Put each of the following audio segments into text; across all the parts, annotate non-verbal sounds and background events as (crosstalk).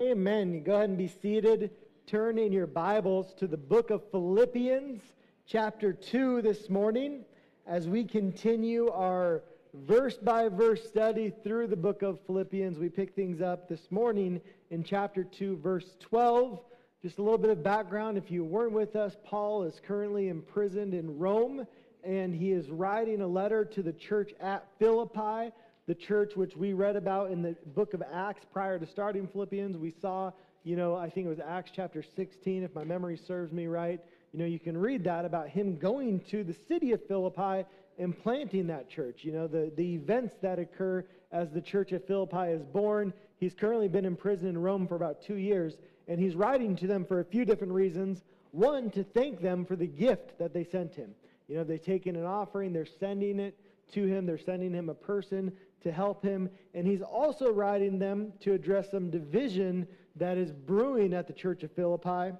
Amen. Go ahead and be seated. Turn in your Bibles to the book of Philippians, chapter 2, this morning, as we continue our verse by verse study through the book of Philippians. We pick things up this morning in chapter 2, verse 12. Just a little bit of background. If you weren't with us, Paul is currently imprisoned in Rome, and he is writing a letter to the church at Philippi the church which we read about in the book of Acts prior to starting Philippians. We saw, you know, I think it was Acts chapter 16, if my memory serves me right. You know, you can read that about him going to the city of Philippi and planting that church. You know, the, the events that occur as the church of Philippi is born. He's currently been in prison in Rome for about two years, and he's writing to them for a few different reasons. One, to thank them for the gift that they sent him. You know, they've taken an offering, they're sending it to him, they're sending him a person to help him. And he's also writing them to address some division that is brewing at the church of Philippi.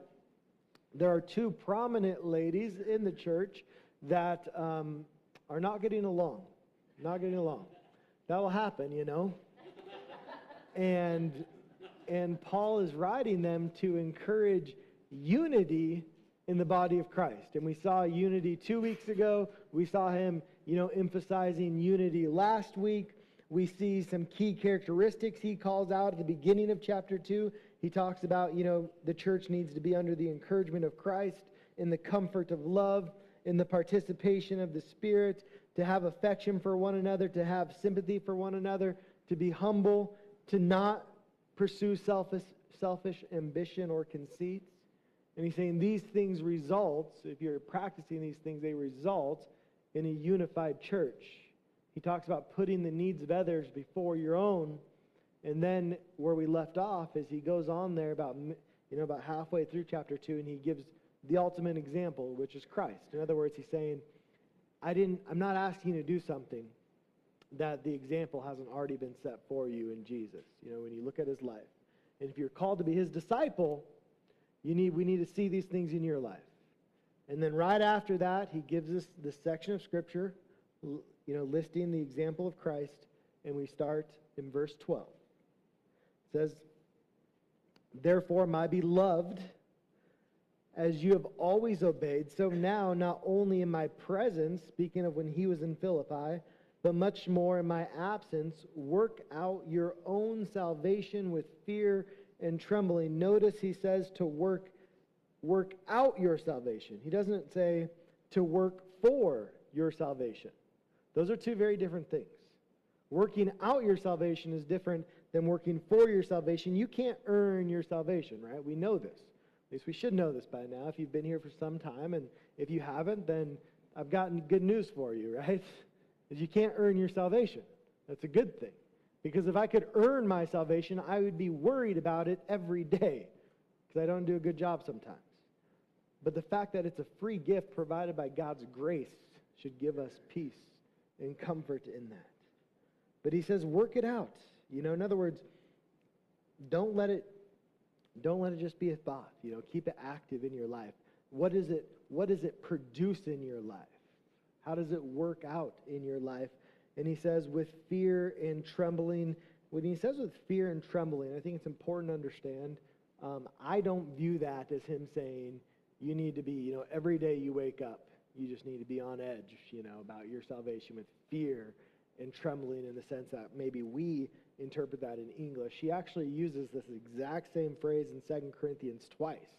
There are two prominent ladies in the church that um, are not getting along. Not getting along. That will happen, you know. and and Paul is writing them to encourage unity in the body of Christ. And we saw unity two weeks ago. We saw him, you know, emphasizing unity last week we see some key characteristics he calls out at the beginning of chapter 2. He talks about, you know, the church needs to be under the encouragement of Christ, in the comfort of love, in the participation of the Spirit, to have affection for one another, to have sympathy for one another, to be humble, to not pursue selfish, selfish ambition or conceits. And he's saying these things result, if you're practicing these things, they result in a unified church. He talks about putting the needs of others before your own. And then where we left off is he goes on there about you know about halfway through chapter 2 and he gives the ultimate example which is Christ. In other words, he's saying I didn't I'm not asking you to do something that the example hasn't already been set for you in Jesus. You know, when you look at his life. And if you're called to be his disciple, you need we need to see these things in your life. And then right after that, he gives us this section of scripture you know, listing the example of Christ, and we start in verse 12. It says, Therefore, my beloved, as you have always obeyed, so now, not only in my presence, speaking of when he was in Philippi, but much more in my absence, work out your own salvation with fear and trembling. Notice he says to work work out your salvation. He doesn't say to work for your salvation. Those are two very different things. Working out your salvation is different than working for your salvation. You can't earn your salvation, right? We know this. At least we should know this by now if you've been here for some time. And if you haven't, then I've gotten good news for you, (laughs) right? Is you can't earn your salvation. That's a good thing. Because if I could earn my salvation, I would be worried about it every day because I don't do a good job sometimes. But the fact that it's a free gift provided by God's grace should give us peace and comfort in that. But he says, work it out. You know, in other words, don't let it don't let it just be a thought. You know, keep it active in your life. What is it what does it produce in your life? How does it work out in your life? And he says, with fear and trembling. When he says with fear and trembling, I think it's important to understand. Um, I don't view that as him saying you need to be, you know, every day you wake up you just need to be on edge, you know, about your salvation with fear and trembling in the sense that maybe we interpret that in English. She actually uses this exact same phrase in 2 Corinthians twice,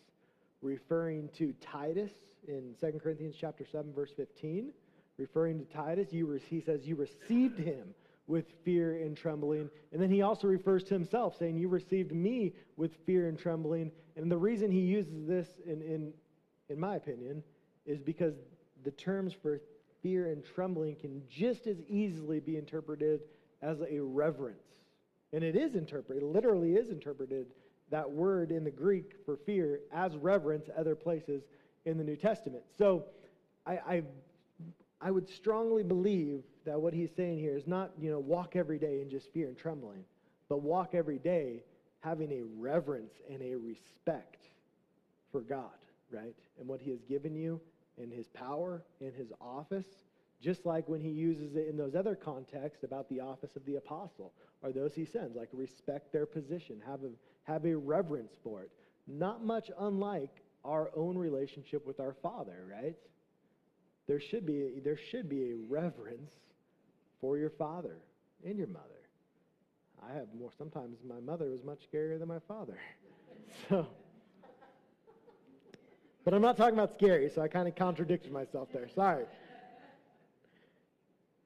referring to Titus in 2 Corinthians chapter 7 verse 15, referring to Titus, you he says you received him with fear and trembling. And then he also refers to himself saying you received me with fear and trembling. And the reason he uses this in in in my opinion is because the terms for fear and trembling can just as easily be interpreted as a reverence. And it is interpreted, it literally is interpreted, that word in the Greek for fear as reverence other places in the New Testament. So I, I, I would strongly believe that what he's saying here is not, you know, walk every day in just fear and trembling, but walk every day having a reverence and a respect for God, right? And what he has given you in his power, in his office, just like when he uses it in those other contexts about the office of the apostle or those he sends, like respect their position, have a, have a reverence for it. Not much unlike our own relationship with our Father, right? There should be, there should be a reverence for your father and your mother. I have more, sometimes my mother was much scarier than my father. (laughs) So, but I'm not talking about scary, so I kind of contradicted myself there. Sorry.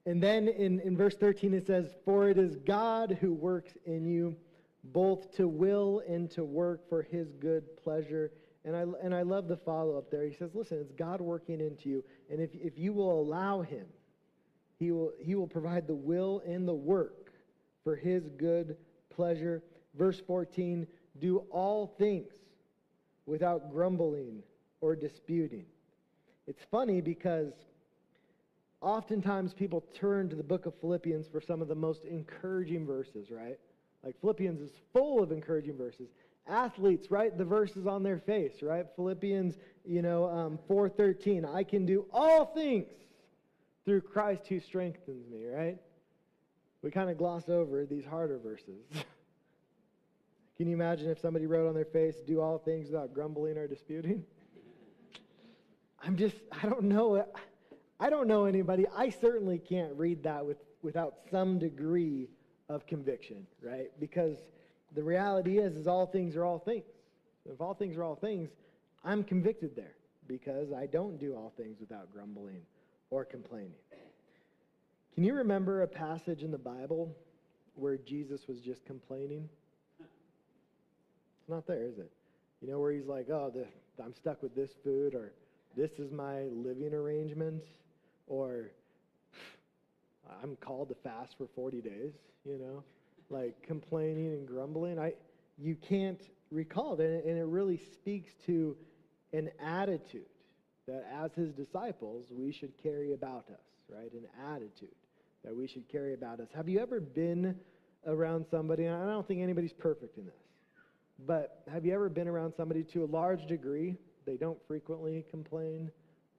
And then in, in verse 13 it says, For it is God who works in you both to will and to work for his good pleasure. And I, and I love the follow up there. He says, Listen, it's God working into you. And if, if you will allow him, he will, he will provide the will and the work for his good pleasure. Verse 14 do all things without grumbling or disputing. It's funny because oftentimes people turn to the book of Philippians for some of the most encouraging verses, right? Like Philippians is full of encouraging verses. Athletes write the verses on their face, right? Philippians, you know, um, 4.13, I can do all things through Christ who strengthens me, right? We kind of gloss over these harder verses. (laughs) Can you imagine if somebody wrote on their face, do all things without grumbling or disputing? I'm just, I don't know. I don't know anybody. I certainly can't read that with, without some degree of conviction, right? Because the reality is, is all things are all things. If all things are all things, I'm convicted there because I don't do all things without grumbling or complaining. Can you remember a passage in the Bible where Jesus was just complaining? It's not there, is it? You know, where he's like, oh, the, I'm stuck with this food, or this is my living arrangement, or I'm called to fast for 40 days, you know? Like complaining and grumbling. I, you can't recall it, and it really speaks to an attitude that as his disciples, we should carry about us, right? An attitude that we should carry about us. Have you ever been around somebody, and I don't think anybody's perfect in this, but have you ever been around somebody to a large degree? They don't frequently complain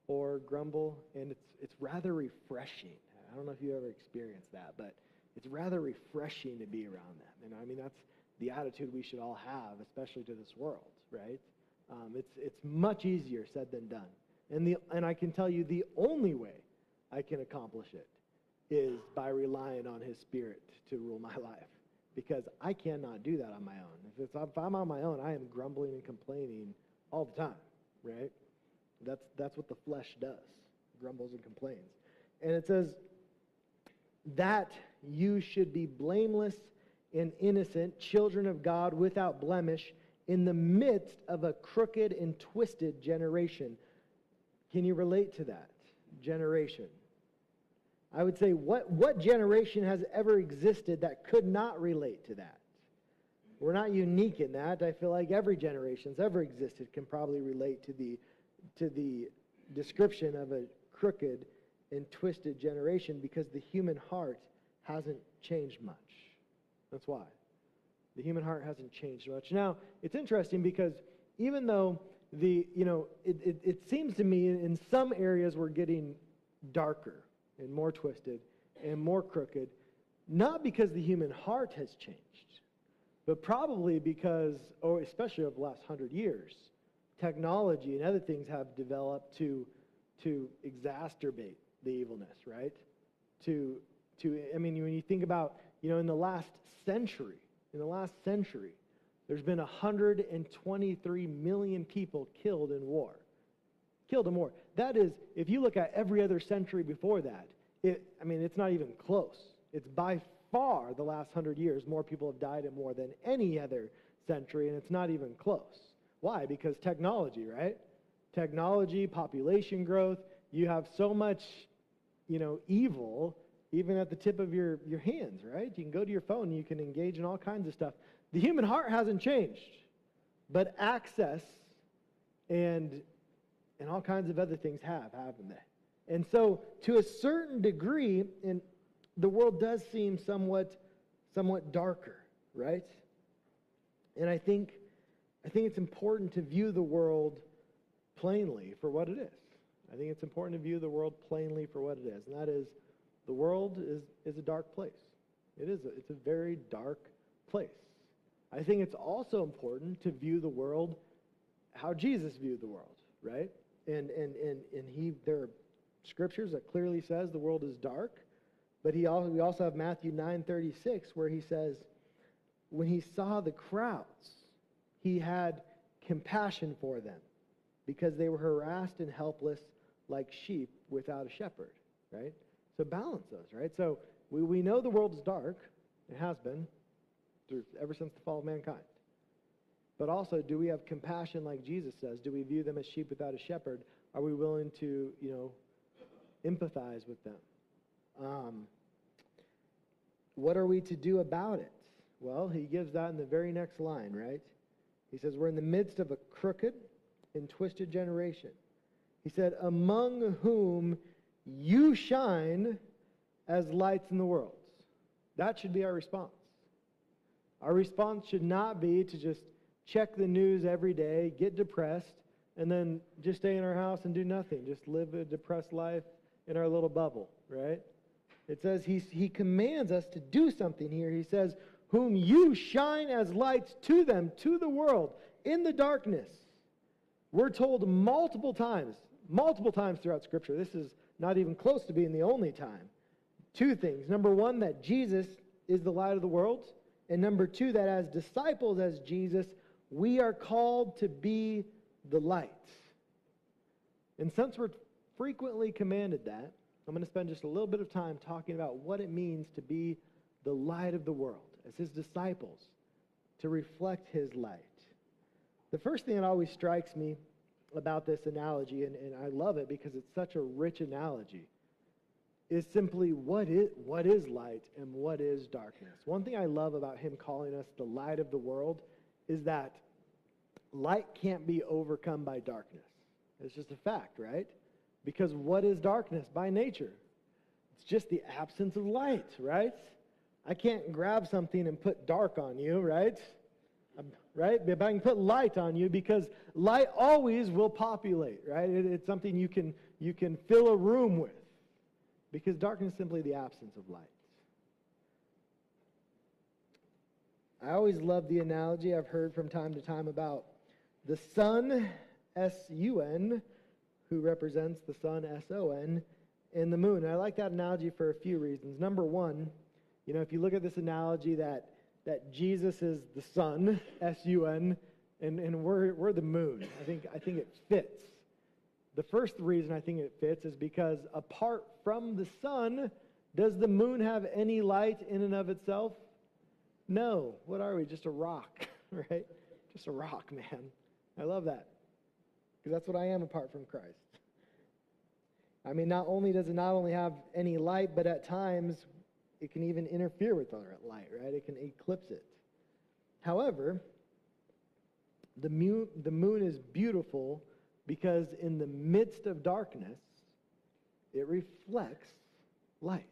or grumble, and it's, it's rather refreshing. I don't know if you ever experienced that, but it's rather refreshing to be around them. And I mean, that's the attitude we should all have, especially to this world, right? Um, it's, it's much easier said than done. And, the, and I can tell you the only way I can accomplish it is by relying on His Spirit to rule my (laughs) life. Because I cannot do that on my own. If, if I'm on my own, I am grumbling and complaining all the time, right? That's, that's what the flesh does grumbles and complains. And it says, that you should be blameless and innocent, children of God without blemish, in the midst of a crooked and twisted generation can you relate to that generation? I would say, what, what generation has ever existed that could not relate to that? We're not unique in that. I feel like every generation that's ever existed can probably relate to the, to the description of a crooked and twisted generation because the human heart hasn't changed much. That's why. The human heart hasn't changed much. Now, it's interesting because even though the, you know, it, it, it seems to me in some areas we're getting darker and more twisted and more crooked, not because the human heart has changed, but probably because, or especially over the last hundred years, technology and other things have developed to, to exacerbate the evilness, right? To, to, I mean, when you think about, you know, in the last century, in the last century, there's been 123 million people killed in war. Killed in war. That is, if you look at every other century before that, it, I mean, it's not even close. It's by far the last hundred years, more people have died in war than any other century, and it's not even close. Why? Because technology, right? Technology, population growth, you have so much, you know, evil even at the tip of your, your hands, right? You can go to your phone, you can engage in all kinds of stuff. The human heart hasn't changed, but access and, and all kinds of other things have, haven't they? And so, to a certain degree, and the world does seem somewhat, somewhat darker, right? And I think, I think it's important to view the world plainly for what it is. I think it's important to view the world plainly for what it is, and that is the world is, is a dark place. It is a, it's a very dark place. I think it's also important to view the world how Jesus viewed the world, right? And, and, and, and he, there are scriptures that clearly says the world is dark, but he also, we also have Matthew 9.36 where he says, when he saw the crowds, he had compassion for them because they were harassed and helpless like sheep without a shepherd, right? So balance those, right? So we, we know the world is dark. It has been through, ever since the fall of mankind. But also, do we have compassion like Jesus says? Do we view them as sheep without a shepherd? Are we willing to, you know, empathize with them? Um, what are we to do about it? Well, he gives that in the very next line, right? He says, We're in the midst of a crooked and twisted generation. He said, Among whom you shine as lights in the world. That should be our response. Our response should not be to just check the news every day, get depressed, and then just stay in our house and do nothing. Just live a depressed life in our little bubble, right? It says he, he commands us to do something here. He says, Whom you shine as lights to them, to the world, in the darkness. We're told multiple times, multiple times throughout Scripture, this is not even close to being the only time. Two things. Number one, that Jesus is the light of the world. And number two, that as disciples, as Jesus, we are called to be the light. And since we're frequently commanded that, I'm going to spend just a little bit of time talking about what it means to be the light of the world as his disciples, to reflect his light. The first thing that always strikes me about this analogy, and, and I love it because it's such a rich analogy, is simply what is, what is light and what is darkness. One thing I love about him calling us the light of the world is that light can't be overcome by darkness. It's just a fact, right? Because what is darkness by nature? It's just the absence of light, right? I can't grab something and put dark on you, right? Um, right? But I can put light on you because light always will populate, right? It, it's something you can, you can fill a room with because darkness is simply the absence of light. I always love the analogy I've heard from time to time about the sun, S U N, who represents the sun, S O N, and the moon. And I like that analogy for a few reasons. Number one, you know, if you look at this analogy that, that Jesus is the sun, (laughs) S U N, and, and we're, we're the moon, I think, I think it fits. The first reason I think it fits is because apart from the sun, does the moon have any light in and of itself? No. What are we? Just a rock, (laughs) right? Just a rock, man. I love that. Because that's what I am apart from Christ. I mean, not only does it not only have any light, but at times it can even interfere with our light, right? It can eclipse it. However, the moon, the moon is beautiful because in the midst of darkness, it reflects light.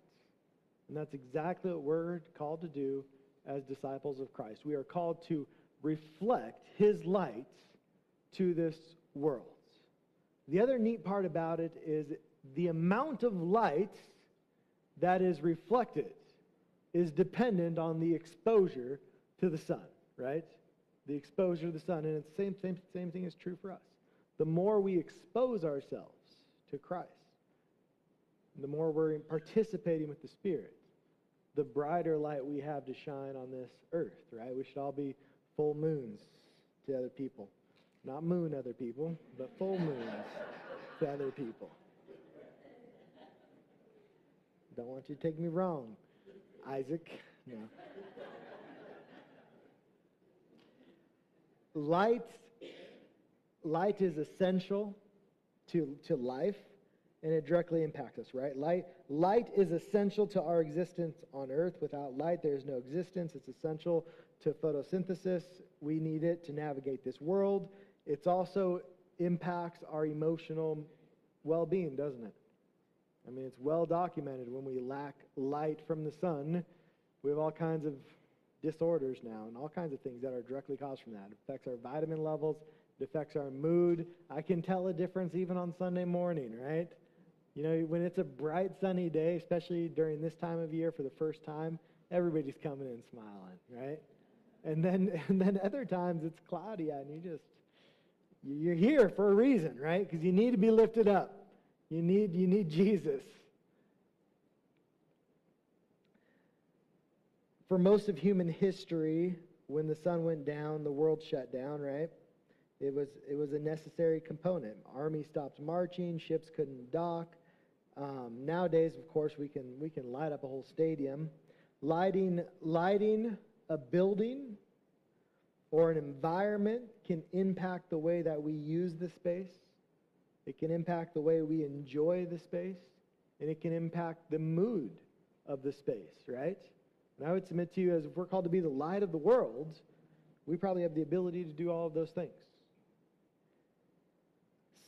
And that's exactly what we're called to do as disciples of Christ. We are called to reflect his light to this world. The other neat part about it is the amount of light that is reflected is dependent on the exposure to the sun, right? The exposure to the sun. And it's the same, same, same thing is true for us. The more we expose ourselves to Christ, the more we're participating with the Spirit, the brighter light we have to shine on this earth, right? We should all be full moons to other people. Not moon other people, but full moons to other people. Don't want you to take me wrong, Isaac. No. light, light is essential to, to life, and it directly impacts us, right? Light, light is essential to our existence on earth. Without light, there is no existence. It's essential to photosynthesis. We need it to navigate this world. It also impacts our emotional well being, doesn't it? I mean, it's well documented when we lack light from the sun, we have all kinds of disorders now and all kinds of things that are directly caused from that. It affects our vitamin levels, it affects our mood. I can tell a difference even on Sunday morning, right? You know, when it's a bright, sunny day, especially during this time of year for the first time, everybody's coming in smiling, right? And then, (laughs) and then other times it's cloudy and you just, you're here for a reason, right? Because you need to be lifted up. You need, you need Jesus. For most of human history, when the sun went down, the world shut down, right? It was, it was a necessary component. Army stopped marching, ships couldn't dock. Um, nowadays, of course, we can, we can light up a whole stadium. Lighting, lighting a building or an environment can impact the way that we use the space. It can impact the way we enjoy the space. And it can impact the mood of the space, right? And I would submit to you, as if we're called to be the light of the world, we probably have the ability to do all of those things.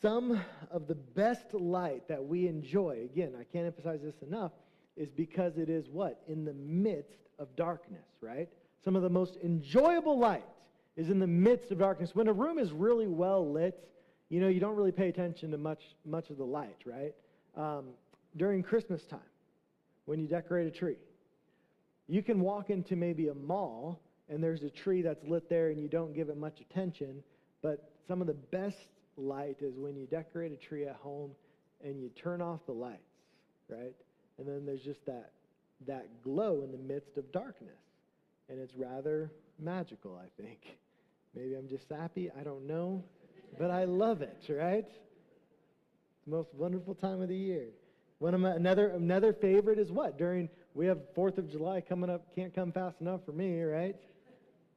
Some of the best light that we enjoy, again, I can't emphasize this enough, is because it is what? In the midst of darkness, right? Some of the most enjoyable light is in the midst of darkness. When a room is really well lit, you know, you don't really pay attention to much, much of the light, right? Um, during Christmas time, when you decorate a tree, you can walk into maybe a mall and there's a tree that's lit there and you don't give it much attention, but some of the best light is when you decorate a tree at home and you turn off the lights, right? And then there's just that that glow in the midst of darkness. And it's rather magical, I think. Maybe I'm just sappy, I don't know. But I love it, right? the most wonderful time of the year. One of my, another another favorite is what? During we have Fourth of July coming up, can't come fast enough for me, right?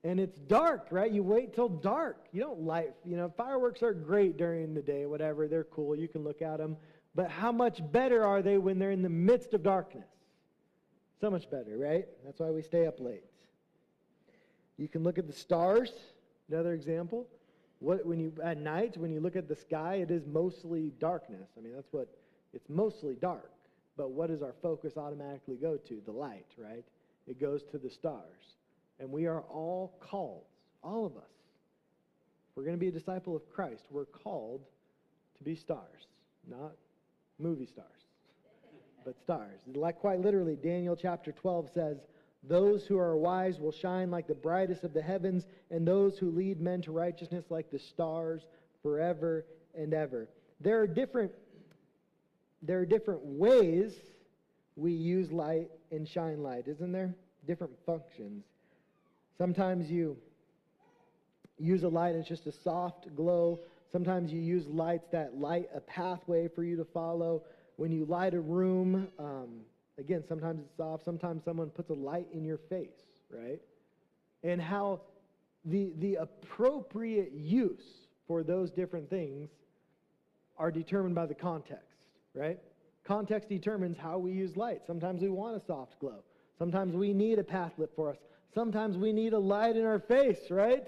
And it's dark, right? You wait till dark. You don't light, you know, fireworks are great during the day, whatever. They're cool. You can look at them. But how much better are they when they're in the midst of darkness? So much better, right? That's why we stay up late. You can look at the stars, another example. What when you at night when you look at the sky, it is mostly darkness. I mean, that's what it's mostly dark. But what does our focus automatically go to? The light, right? It goes to the stars. And we are all called, all of us. If we're going to be a disciple of Christ, we're called to be stars, not movie stars (laughs) but stars. Like quite literally, Daniel chapter 12 says, Those who are wise will shine like the brightest of the heavens, and those who lead men to righteousness like the stars forever and ever. There are different, there are different ways we use light and shine light, isn't there? Different functions. Sometimes you use a light and it's just a soft glow. Sometimes you use lights that light a pathway for you to follow when you light a room, um, again, sometimes it's soft, sometimes someone puts a light in your face, right? And how the, the appropriate use for those different things are determined by the context, right? Context determines how we use light. Sometimes we want a soft glow. Sometimes we need a path lit for us. Sometimes we need a light in our face, right?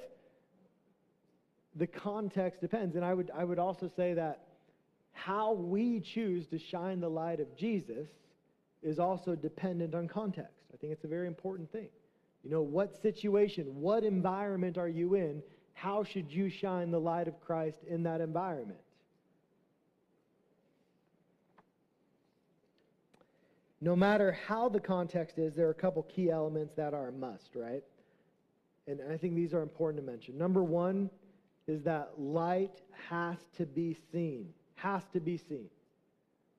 The context depends. And I would, I would also say that how we choose to shine the light of Jesus is also dependent on context. I think it's a very important thing. You know, what situation, what environment are you in? How should you shine the light of Christ in that environment? No matter how the context is, there are a couple key elements that are a must, right? And I think these are important to mention. Number one is that light has to be seen has to be seen.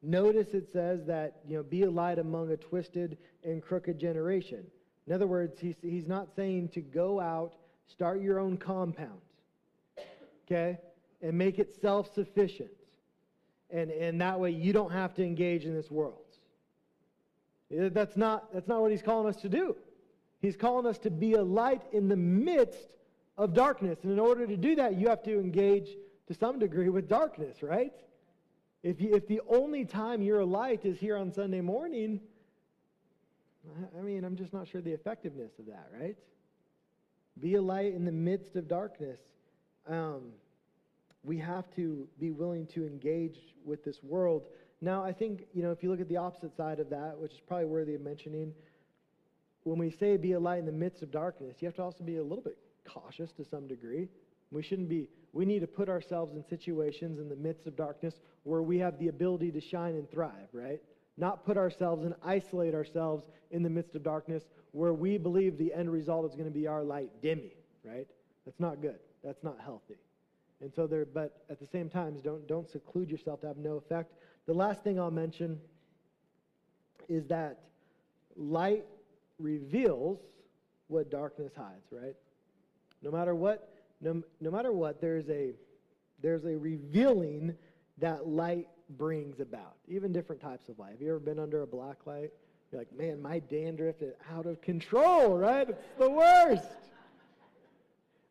Notice it says that, you know, be a light among a twisted and crooked generation. In other words, he's, he's not saying to go out, start your own compound, okay, and make it self sufficient. And, and that way you don't have to engage in this world. That's not, that's not what he's calling us to do. He's calling us to be a light in the midst of darkness. And in order to do that, you have to engage to some degree with darkness, right? If, you, if the only time you're a light is here on Sunday morning, I mean, I'm just not sure the effectiveness of that, right? Be a light in the midst of darkness. Um, we have to be willing to engage with this world. Now, I think, you know, if you look at the opposite side of that, which is probably worthy of mentioning, when we say be a light in the midst of darkness, you have to also be a little bit cautious to some degree. We shouldn't be, we need to put ourselves in situations in the midst of darkness where we have the ability to shine and thrive, right? not put ourselves and isolate ourselves in the midst of darkness where we believe the end result is going to be our light dimming, right? That's not good. That's not healthy. And so there, but at the same time, don't, don't seclude yourself to have no effect. The last thing I'll mention is that light reveals what darkness hides, right? No matter what, no, no matter what, there's a, there's a revealing that light brings about, even different types of light. Have you ever been under a black light? You're like, man, my dandruff is out of control, right? It's the worst.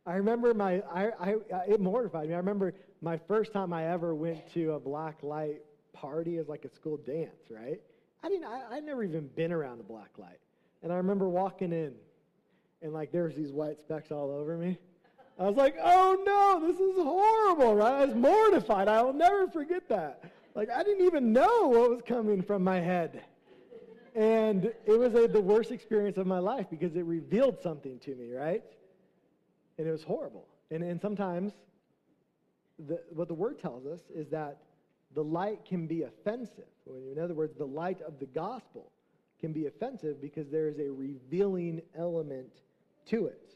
I remember my, I, I, it mortified me. I remember my first time I ever went to a black light party as like a school dance, right? I didn't, I, I'd never even been around a black light. And I remember walking in and like there was these white specks all over me. I was like, oh no, this is horrible, right? I was mortified. I will never forget that. Like I didn't even know what was coming from my head. And it was a, the worst experience of my life because it revealed something to me, right? And it was horrible. And, and sometimes the, what the word tells us is that the light can be offensive. In other words, the light of the gospel can be offensive because there is a revealing element to it.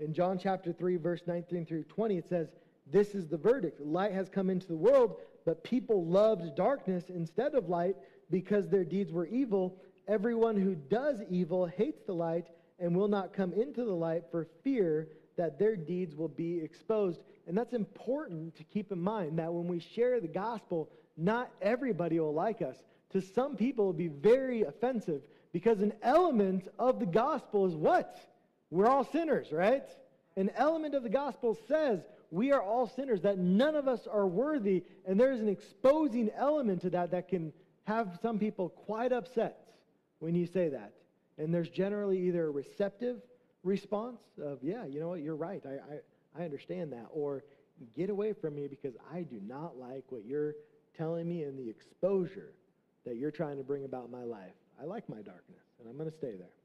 In John chapter 3, verse 19 through 20, it says, This is the verdict. Light has come into the world, but people loved darkness instead of light because their deeds were evil. Everyone who does evil hates the light and will not come into the light for fear that their deeds will be exposed. And that's important to keep in mind that when we share the gospel, not everybody will like us. To some people, it will be very offensive because an element of the gospel is what? We're all sinners, right? An element of the gospel says we are all sinners, that none of us are worthy, and there's an exposing element to that that can have some people quite upset when you say that. And there's generally either a receptive response of, yeah, you know what, you're right, I, I, I understand that, or get away from me because I do not like what you're telling me and the exposure that you're trying to bring about my life. I like my darkness, and I'm going to stay there.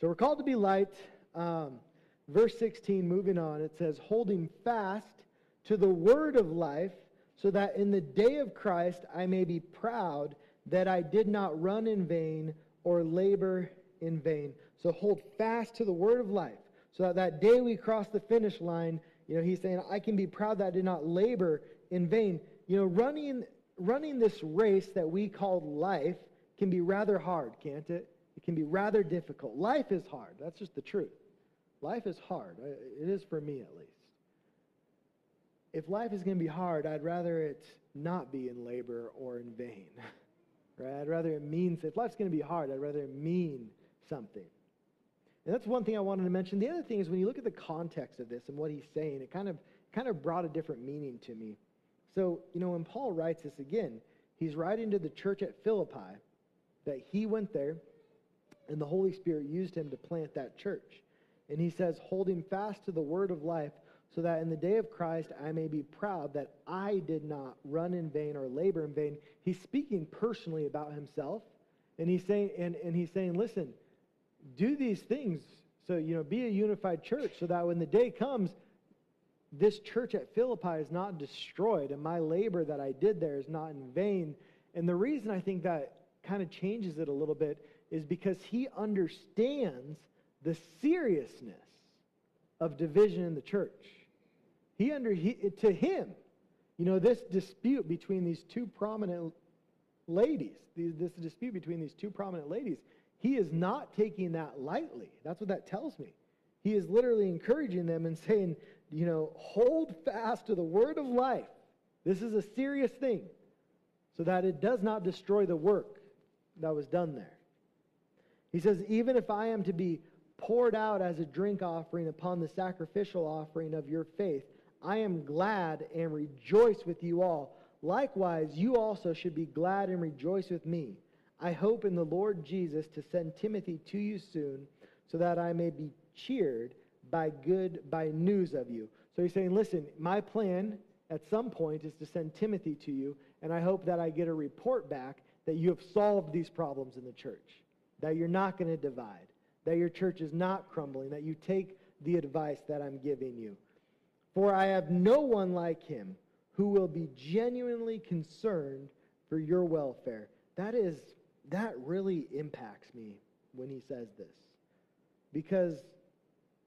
So we're called to be light. Um, verse 16, moving on, it says, holding fast to the word of life, so that in the day of Christ I may be proud that I did not run in vain or labor in vain. So hold fast to the word of life, so that that day we cross the finish line, you know, he's saying, I can be proud that I did not labor in vain. You know, running, running this race that we call life can be rather hard, can't it? It can be rather difficult. Life is hard. That's just the truth. Life is hard. It is for me, at least. If life is going to be hard, I'd rather it not be in labor or in vain. (laughs) Right? I'd rather it means, if life's going to be hard, I'd rather it mean something. And that's one thing I wanted to mention. The other thing is when you look at the context of this and what he's saying, it kind of kind of brought a different meaning to me. So, you know, when Paul writes this again, he's writing to the church at Philippi that he went there and the Holy Spirit used him to plant that church. And he says, holding fast to the word of life, so that in the day of Christ I may be proud that I did not run in vain or labor in vain. He's speaking personally about himself. And he's saying, and, and he's saying, listen, do these things. So, you know, be a unified church so that when the day comes, this church at Philippi is not destroyed, and my labor that I did there is not in vain. And the reason I think that kind of changes it a little bit is because he understands the seriousness of division in the church. He under he, to him, you know, this dispute between these two prominent ladies, this dispute between these two prominent ladies, he is not taking that lightly. That's what that tells me. He is literally encouraging them and saying, you know, hold fast to the word of life. This is a serious thing so that it does not destroy the work that was done there. He says, even if I am to be poured out as a drink offering upon the sacrificial offering of your faith, I am glad and rejoice with you all. Likewise, you also should be glad and rejoice with me. I hope in the Lord Jesus to send Timothy to you soon, so that I may be cheered by good by news of you. So he's saying, listen, my plan at some point is to send Timothy to you, and I hope that I get a report back that you have solved these problems in the church, that you're not going to divide, that your church is not crumbling, that you take the advice that I'm giving you. For I have no one like him who will be genuinely concerned for your welfare. that is, that really impacts me when he says this. Because,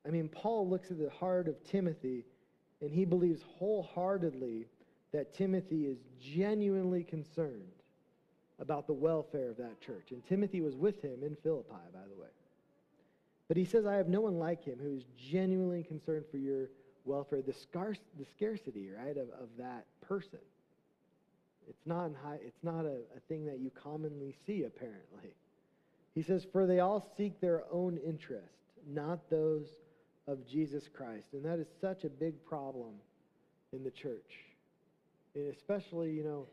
I mean, Paul looks at the heart of Timothy and he believes wholeheartedly that Timothy is genuinely concerned about the welfare of that church. And Timothy was with him in Philippi, by the way. But he says, I have no one like him who is genuinely concerned for your welfare, the, scarce, the scarcity, right, of, of that person. It's not, high, it's not a, a thing that you commonly see, apparently. He says, For they all seek their own interest, not those of Jesus Christ. And that is such a big problem in the church. And especially, you know,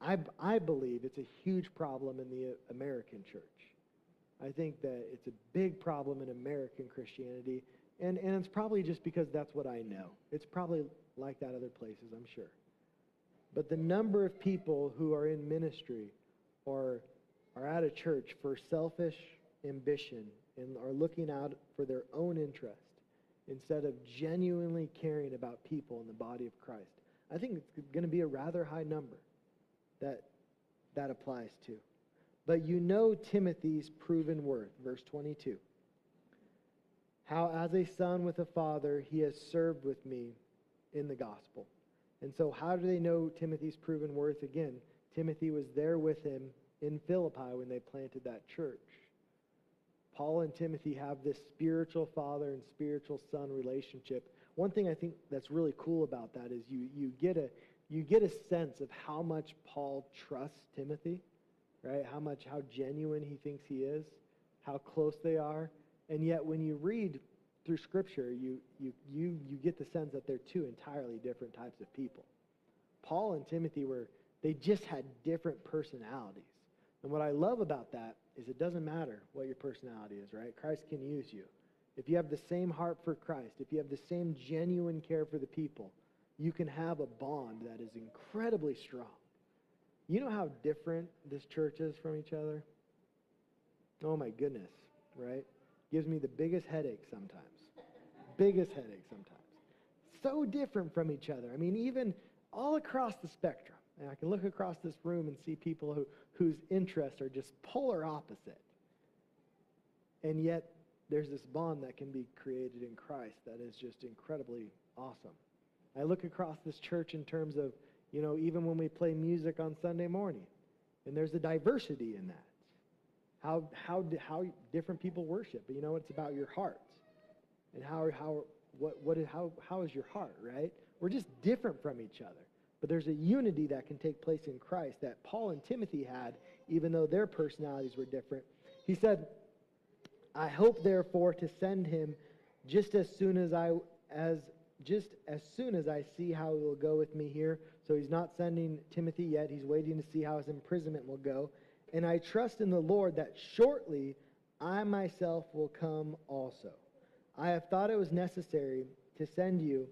I, I believe it's a huge problem in the American church. I think that it's a big problem in American Christianity. And, and it's probably just because that's what I know. It's probably like that other places, I'm sure. But the number of people who are in ministry or are at a church for selfish ambition and are looking out for their own interest instead of genuinely caring about people in the body of Christ. I think it's going to be a rather high number that that applies to. But you know Timothy's proven worth, verse 22. How, as a son with a father, he has served with me in the gospel. And so, how do they know Timothy's proven worth? Again, Timothy was there with him in Philippi when they planted that church. Paul and Timothy have this spiritual father and spiritual son relationship. One thing I think that's really cool about that is you, you, get, a, you get a sense of how much Paul trusts Timothy, right? How much, how genuine he thinks he is, how close they are. And yet when you read through Scripture, you, you, you, you get the sense that they're two entirely different types of people. Paul and Timothy were, they just had different personalities. And what I love about that is it doesn't matter what your personality is, right? Christ can use you. If you have the same heart for Christ, if you have the same genuine care for the people, you can have a bond that is incredibly strong. You know how different this church is from each other? Oh my goodness, right? Gives me the biggest headache sometimes. biggest headache sometimes. So different from each other. I mean, even all across the spectrum. And I can look across this room and see people who, whose interests are just polar opposite. And yet, there's this bond that can be created in Christ that is just incredibly awesome. I look across this church in terms of, you know, even when we play music on Sunday morning, and there's a diversity in that. How, how, how different people worship. But you know, it's about your heart. And how, how, what, what is, how, how is your heart, right? We're just different from each other. But there's a unity that can take place in Christ that Paul and Timothy had, even though their personalities were different. He said, I hope therefore to send him just as soon as I as just as soon as I see how it will go with me here. So he's not sending Timothy yet. He's waiting to see how his imprisonment will go. And I trust in the Lord that shortly I myself will come also. I have thought it was necessary to send you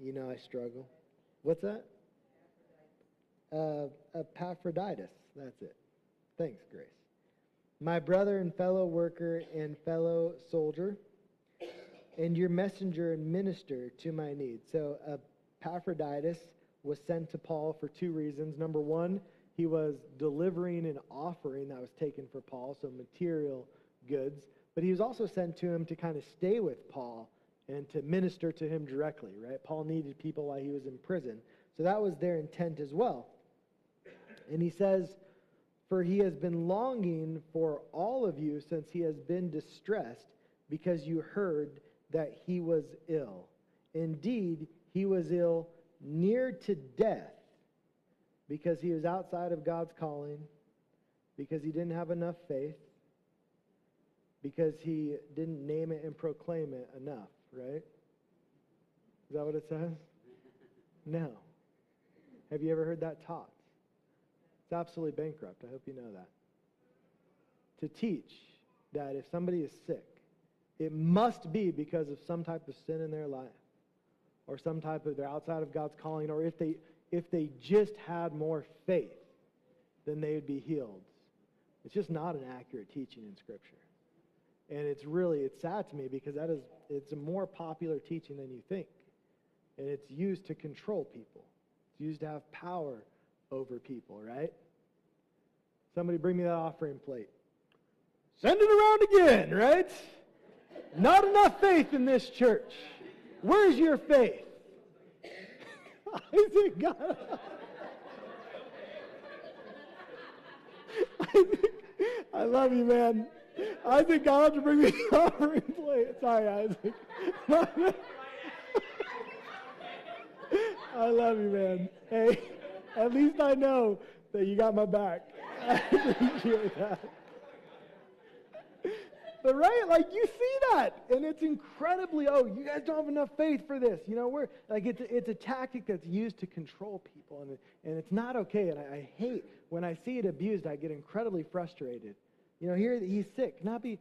you know I struggle. What's that? Uh, Epaphroditus. That's it. Thanks, Grace. My brother and fellow worker and fellow soldier, and your messenger and minister to my needs. So Epaphroditus was sent to Paul for two reasons. Number one, he was delivering an offering that was taken for Paul, so material goods. But he was also sent to him to kind of stay with Paul and to minister to him directly, right? Paul needed people while he was in prison. So that was their intent as well. And he says, For he has been longing for all of you since he has been distressed because you heard that he was ill. Indeed, he was ill near to death because he was outside of God's calling, because he didn't have enough faith, because he didn't name it and proclaim it enough right? Is that what it says? No. Have you ever heard that taught? It's absolutely bankrupt. I hope you know that. To teach that if somebody is sick, it must be because of some type of sin in their life or some type of they're outside of God's calling or if they if they just had more faith then they would be healed. It's just not an accurate teaching in scripture. And it's really, it's sad to me because that is, it's a more popular teaching than you think. And it's used to control people. It's used to have power over people, right? Somebody bring me that offering plate. Send it around again, right? Not enough faith in this church. Where's your faith? (laughs) Isaac God. (laughs) I love you, man. Isaac got to bring me the offering plate. Sorry, Isaac. (laughs) I love you, man. Hey, at least I know that you got my back. I appreciate that. But right, like you see that, and it's incredibly. Oh, you guys don't have enough faith for this. You know, we're like it's a, it's a tactic that's used to control people, and and it's not okay. And I, I hate when I see it abused. I get incredibly frustrated. You know, here he's sick, not be.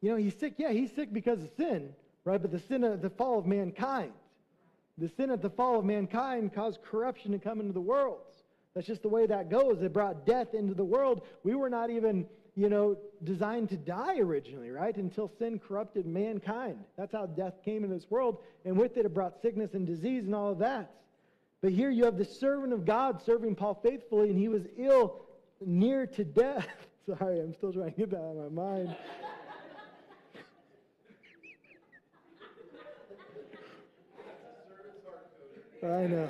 You know, he's sick. Yeah, he's sick because of sin, right? But the sin of the fall of mankind, the sin of the fall of mankind caused corruption to come into the world. That's just the way that goes. It brought death into the world. We were not even you know, designed to die originally, right? Until sin corrupted mankind. That's how death came in this world. And with it, it brought sickness and disease and all of that. But here you have the servant of God serving Paul faithfully, and he was ill near to death. (laughs) Sorry, I'm still trying to get that out of my mind. (laughs) I know.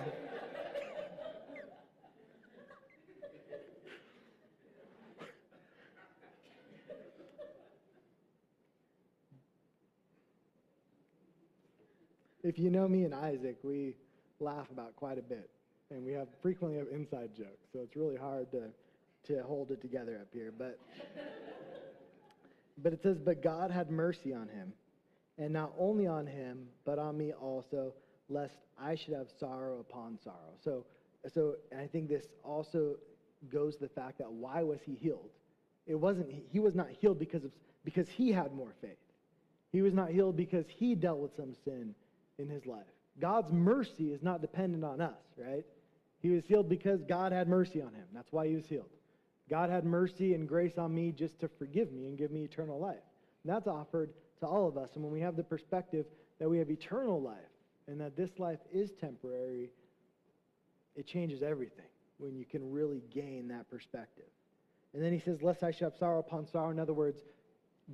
If you know me and Isaac, we laugh about quite a bit, and we have frequently have inside jokes. So it's really hard to to hold it together up here. But but it says, but God had mercy on him, and not only on him, but on me also, lest I should have sorrow upon sorrow. So so I think this also goes to the fact that why was he healed? It wasn't he was not healed because of because he had more faith. He was not healed because he dealt with some sin in his life. God's mercy is not dependent on us, right? He was healed because God had mercy on him. That's why he was healed. God had mercy and grace on me just to forgive me and give me eternal life. And that's offered to all of us. And when we have the perspective that we have eternal life and that this life is temporary, it changes everything when you can really gain that perspective. And then he says, Lest I should have sorrow upon sorrow. In other words,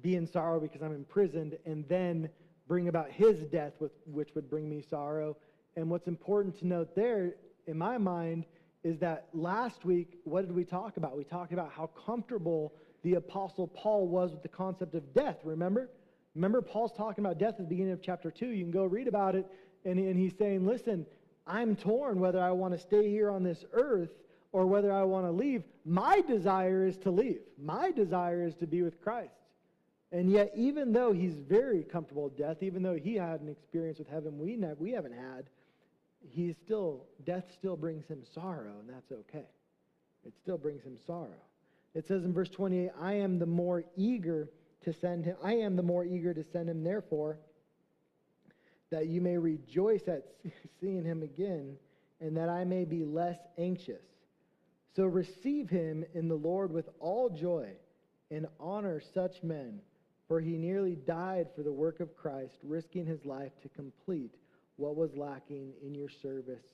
be in sorrow because I'm imprisoned, and then bring about his death, which would bring me sorrow. And what's important to note there, in my mind, is that last week, what did we talk about? We talked about how comfortable the Apostle Paul was with the concept of death, remember? Remember, Paul's talking about death at the beginning of chapter 2. You can go read about it. And, and he's saying, listen, I'm torn whether I want to stay here on this earth or whether I want to leave. My desire is to leave, my desire is to be with Christ. And yet, even though he's very comfortable with death, even though he had an experience with heaven we, ne- we haven't had, he still, death still brings him sorrow, and that's okay. It still brings him sorrow. It says in verse 28, I am the more eager to send him, I am the more eager to send him, therefore, that you may rejoice at (laughs) seeing him again, and that I may be less anxious. So receive him in the Lord with all joy, and honor such men for he nearly died for the work of Christ, risking his life to complete what was lacking in your service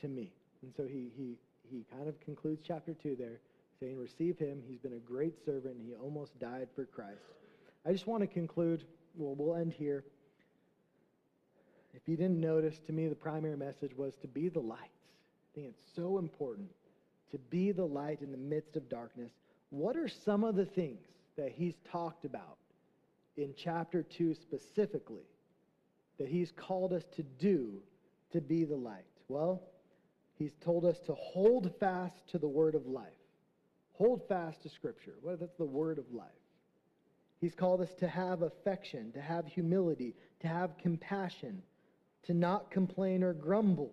to me. And so he, he, he kind of concludes chapter 2 there, saying, Receive him. He's been a great servant, he almost died for Christ. I just want to conclude, well, we'll end here. If you didn't notice, to me, the primary message was to be the light. I think it's so important to be the light in the midst of darkness. What are some of the things that he's talked about in chapter 2 specifically that he's called us to do to be the light? Well, he's told us to hold fast to the word of life. Hold fast to Scripture. Well, that's the word of life. He's called us to have affection, to have humility, to have compassion, to not complain or grumble,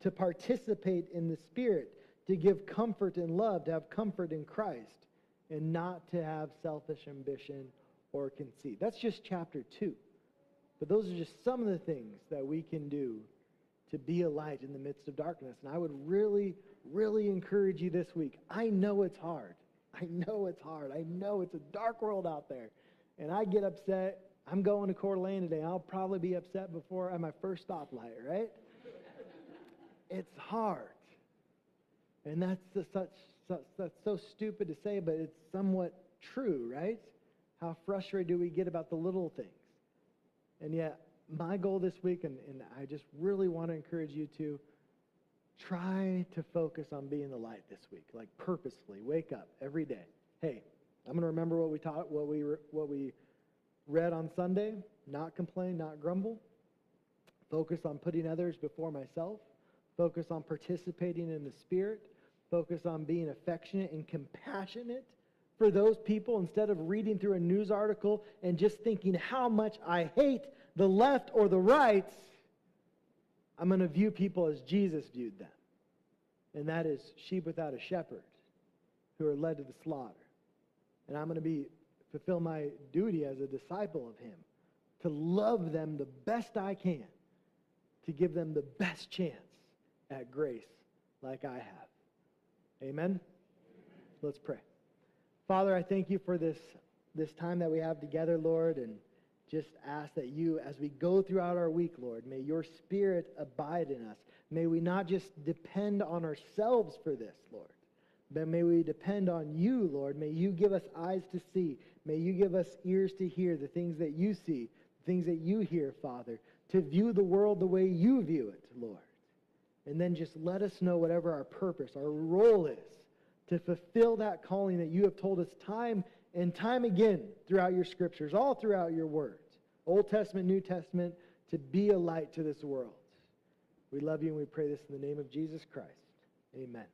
to participate in the Spirit, to give comfort and love, to have comfort in Christ, and not to have selfish ambition or conceit. That's just chapter 2. But those are just some of the things that we can do to be a light in the midst of darkness. And I would really, really encourage you this week. I know it's hard. I know it's hard. I know it's a dark world out there. And I get upset. I'm going to Coeur d'Alene today. I'll probably be upset before at my first stoplight, right? (laughs) it's hard. And that's such, such that's so stupid to say, but it's somewhat true, right? How frustrated do we get about the little things. And yet, my goal this week, and, and I just really want to encourage you to try to focus on being the light this week, like purposefully. Wake up every day. Hey, I'm going to remember what we taught, what we what we read on Sunday. Not complain, not grumble. Focus on putting others before myself. Focus on participating in the Spirit. Focus on being affectionate and compassionate for those people instead of reading through a news article and just thinking how much I hate the left or the right. I'm going to view people as Jesus viewed them. And that is sheep without a shepherd who are led to the slaughter. And I'm going to be fulfill my duty as a disciple of him to love them the best I can, to give them the best chance at grace like I have. Amen. Let's pray. Father, I thank you for this this time that we have together, Lord, and just ask that you, as we go throughout our week, Lord, may your spirit abide in us. May we not just depend on ourselves for this, Lord, but may we depend on you, Lord. May you give us eyes to see. May you give us ears to hear the things that you see, the things that you hear, Father, to view the world the way you view it, Lord. And then just let us know whatever our purpose, our role is to fulfill that calling that you have told us time and time again throughout your scriptures, all throughout your words, Old Testament, New Testament, to be a light to this world. We love you and we pray this in the name of Jesus Christ. Amen.